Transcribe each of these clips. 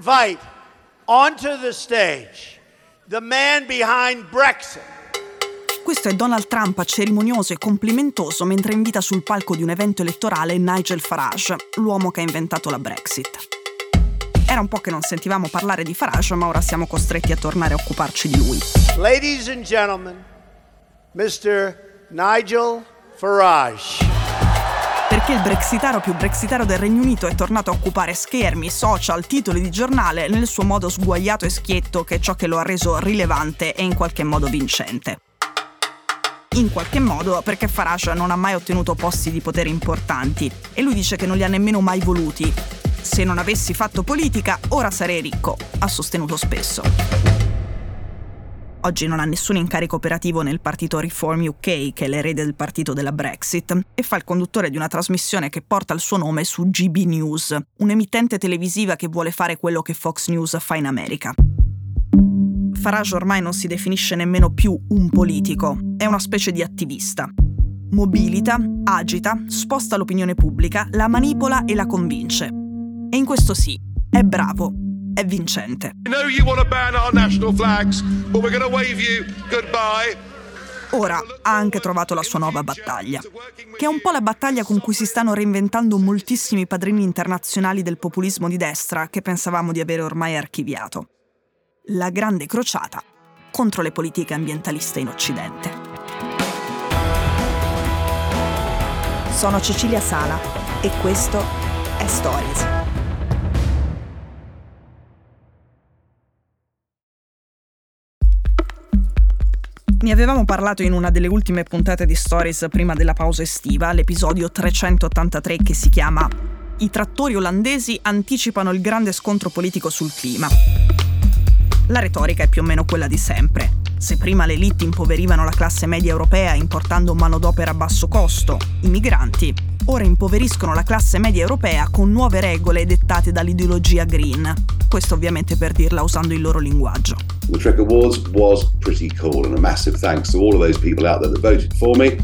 invite onto the stage the man behind Brexit. Questo è Donald Trump cerimonioso e complimentoso mentre invita sul palco di un evento elettorale Nigel Farage, l'uomo che ha inventato la Brexit. Era un po' che non sentivamo parlare di Farage, ma ora siamo costretti a tornare a occuparci di lui. Ladies and gentlemen, Mr. Nigel Farage. Perché il brexitaro più brexitaro del Regno Unito è tornato a occupare schermi, social, titoli di giornale nel suo modo sguagliato e schietto che è ciò che lo ha reso rilevante e in qualche modo vincente in qualche modo perché Farage non ha mai ottenuto posti di potere importanti e lui dice che non li ha nemmeno mai voluti. Se non avessi fatto politica, ora sarei ricco, ha sostenuto spesso. Oggi non ha nessun incarico operativo nel partito Reform UK, che è l'erede del partito della Brexit, e fa il conduttore di una trasmissione che porta il suo nome su GB News, un'emittente televisiva che vuole fare quello che Fox News fa in America. Farage ormai non si definisce nemmeno più un politico, è una specie di attivista. Mobilita, agita, sposta l'opinione pubblica, la manipola e la convince. E in questo sì, è bravo, è vincente. Ora ha anche trovato la sua nuova battaglia, che è un po' la battaglia con cui si stanno reinventando moltissimi padrini internazionali del populismo di destra che pensavamo di avere ormai archiviato la grande crociata contro le politiche ambientaliste in Occidente. Sono Cecilia Sala e questo è Stories. Ne avevamo parlato in una delle ultime puntate di Stories prima della pausa estiva, l'episodio 383 che si chiama I trattori olandesi anticipano il grande scontro politico sul clima la retorica è più o meno quella di sempre. Se prima le elite impoverivano la classe media europea importando manodopera a basso costo, i migranti, ora impoveriscono la classe media europea con nuove regole dettate dall'ideologia green. Questo ovviamente per dirla usando il loro linguaggio. The Trek Awards was pretty cool and a massive thanks to all of those people out there that voted for me.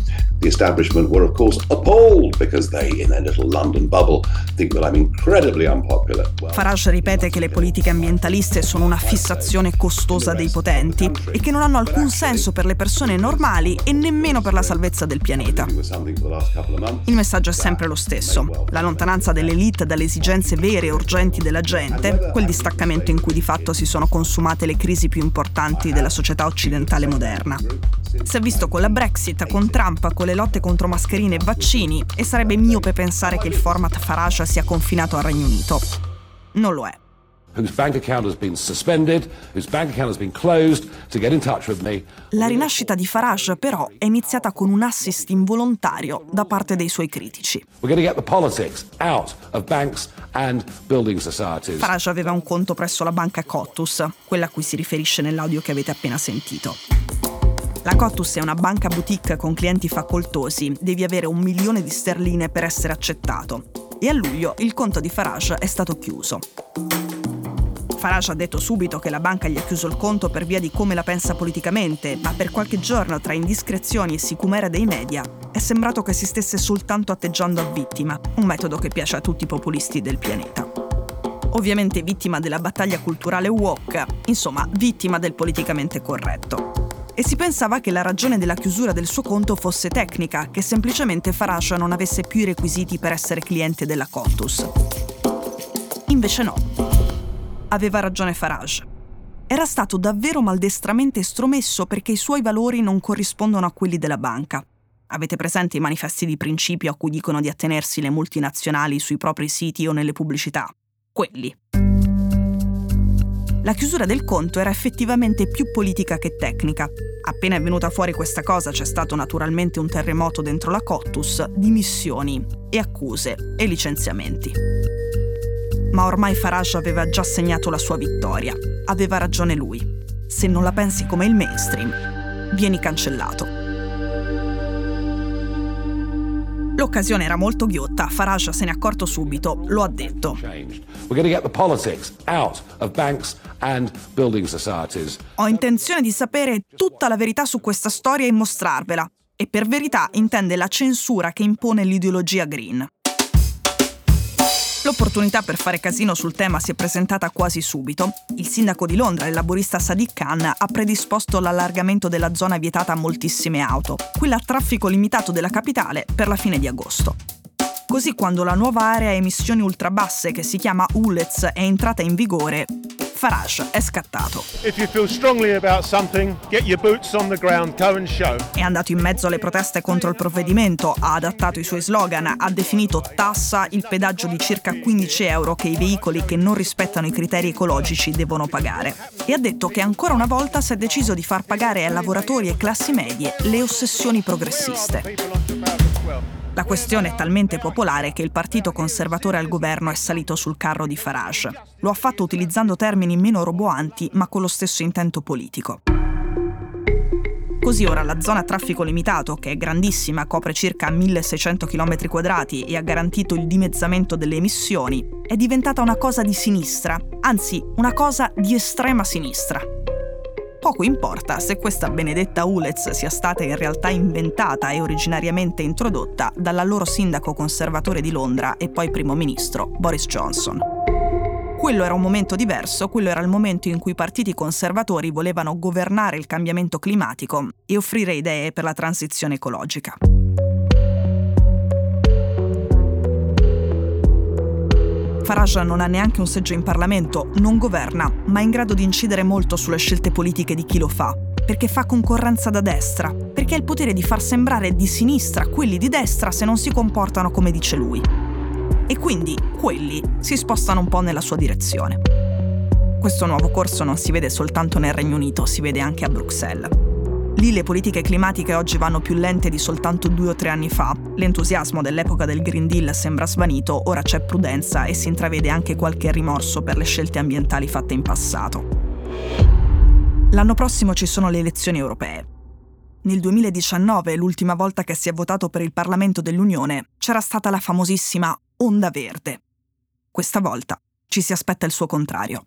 The establishment were of course appalled because they, in their little London bubble, think that I'm incredibly unpopular. Well, Farage ripete che le politiche ambientaliste sono una fissazione costosa dei potenti e che non hanno alcun senso per le persone normali e nemmeno per la salvezza del pianeta. Il messaggio è sempre lo stesso. La lontananza dell'elite dalle esigenze vere e urgenti della gente, quel distaccamento in cui di fatto si sono consumate le crisi più importanti della società occidentale moderna. Si è visto con la Brexit, con Trump, con le lotte contro mascherine e vaccini e sarebbe miope pensare che il format Farage sia confinato al Regno Unito. Non lo è. La rinascita di Farage però è iniziata con un assist involontario da parte dei suoi critici. Farage aveva un conto presso la banca Cotus, quella a cui si riferisce nell'audio che avete appena sentito. La Cotus è una banca boutique con clienti facoltosi, devi avere un milione di sterline per essere accettato. E a luglio il conto di Farage è stato chiuso. Farage ha detto subito che la banca gli ha chiuso il conto per via di come la pensa politicamente, ma per qualche giorno tra indiscrezioni e sicumera dei media è sembrato che si stesse soltanto atteggiando a vittima, un metodo che piace a tutti i populisti del pianeta. Ovviamente vittima della battaglia culturale woke, insomma vittima del politicamente corretto e si pensava che la ragione della chiusura del suo conto fosse tecnica, che semplicemente Farage non avesse più i requisiti per essere cliente della Cotus. Invece no aveva ragione Farage. Era stato davvero maldestramente estromesso perché i suoi valori non corrispondono a quelli della banca. Avete presente i manifesti di principio a cui dicono di attenersi le multinazionali sui propri siti o nelle pubblicità? Quelli. La chiusura del conto era effettivamente più politica che tecnica. Appena è venuta fuori questa cosa c'è stato naturalmente un terremoto dentro la Cottus, dimissioni e accuse e licenziamenti ma ormai Farage aveva già segnato la sua vittoria. Aveva ragione lui. Se non la pensi come il mainstream, vieni cancellato. L'occasione era molto ghiotta, Farage se ne è accorto subito, lo ha detto. Ho intenzione di sapere tutta la verità su questa storia e mostrarvela. E per verità intende la censura che impone l'ideologia green. L'opportunità per fare casino sul tema si è presentata quasi subito. Il sindaco di Londra, il laborista Sadiq Khan, ha predisposto l'allargamento della zona vietata a moltissime auto, quella a traffico limitato della capitale, per la fine di agosto. Così quando la nuova area a emissioni ultrabasse che si chiama ULEZ è entrata in vigore, Farage è scattato. È andato in mezzo alle proteste contro il provvedimento, ha adattato i suoi slogan, ha definito tassa il pedaggio di circa 15 euro che i veicoli che non rispettano i criteri ecologici devono pagare. E ha detto che ancora una volta si è deciso di far pagare a lavoratori e classi medie le ossessioni progressiste. La questione è talmente popolare che il partito conservatore al governo è salito sul carro di Farage. Lo ha fatto utilizzando termini meno roboanti, ma con lo stesso intento politico. Così ora la zona a traffico limitato, che è grandissima, copre circa 1600 km quadrati e ha garantito il dimezzamento delle emissioni, è diventata una cosa di sinistra, anzi una cosa di estrema sinistra. Poco importa se questa benedetta ULEZ sia stata in realtà inventata e originariamente introdotta dall'allora sindaco conservatore di Londra e poi primo ministro Boris Johnson. Quello era un momento diverso, quello era il momento in cui i partiti conservatori volevano governare il cambiamento climatico e offrire idee per la transizione ecologica. Farage non ha neanche un seggio in Parlamento, non governa, ma è in grado di incidere molto sulle scelte politiche di chi lo fa, perché fa concorrenza da destra, perché ha il potere di far sembrare di sinistra quelli di destra se non si comportano come dice lui. E quindi quelli si spostano un po' nella sua direzione. Questo nuovo corso non si vede soltanto nel Regno Unito, si vede anche a Bruxelles. Lì le politiche climatiche oggi vanno più lente di soltanto due o tre anni fa. L'entusiasmo dell'epoca del Green Deal sembra svanito, ora c'è prudenza e si intravede anche qualche rimorso per le scelte ambientali fatte in passato. L'anno prossimo ci sono le elezioni europee. Nel 2019, l'ultima volta che si è votato per il Parlamento dell'Unione, c'era stata la famosissima onda verde. Questa volta ci si aspetta il suo contrario.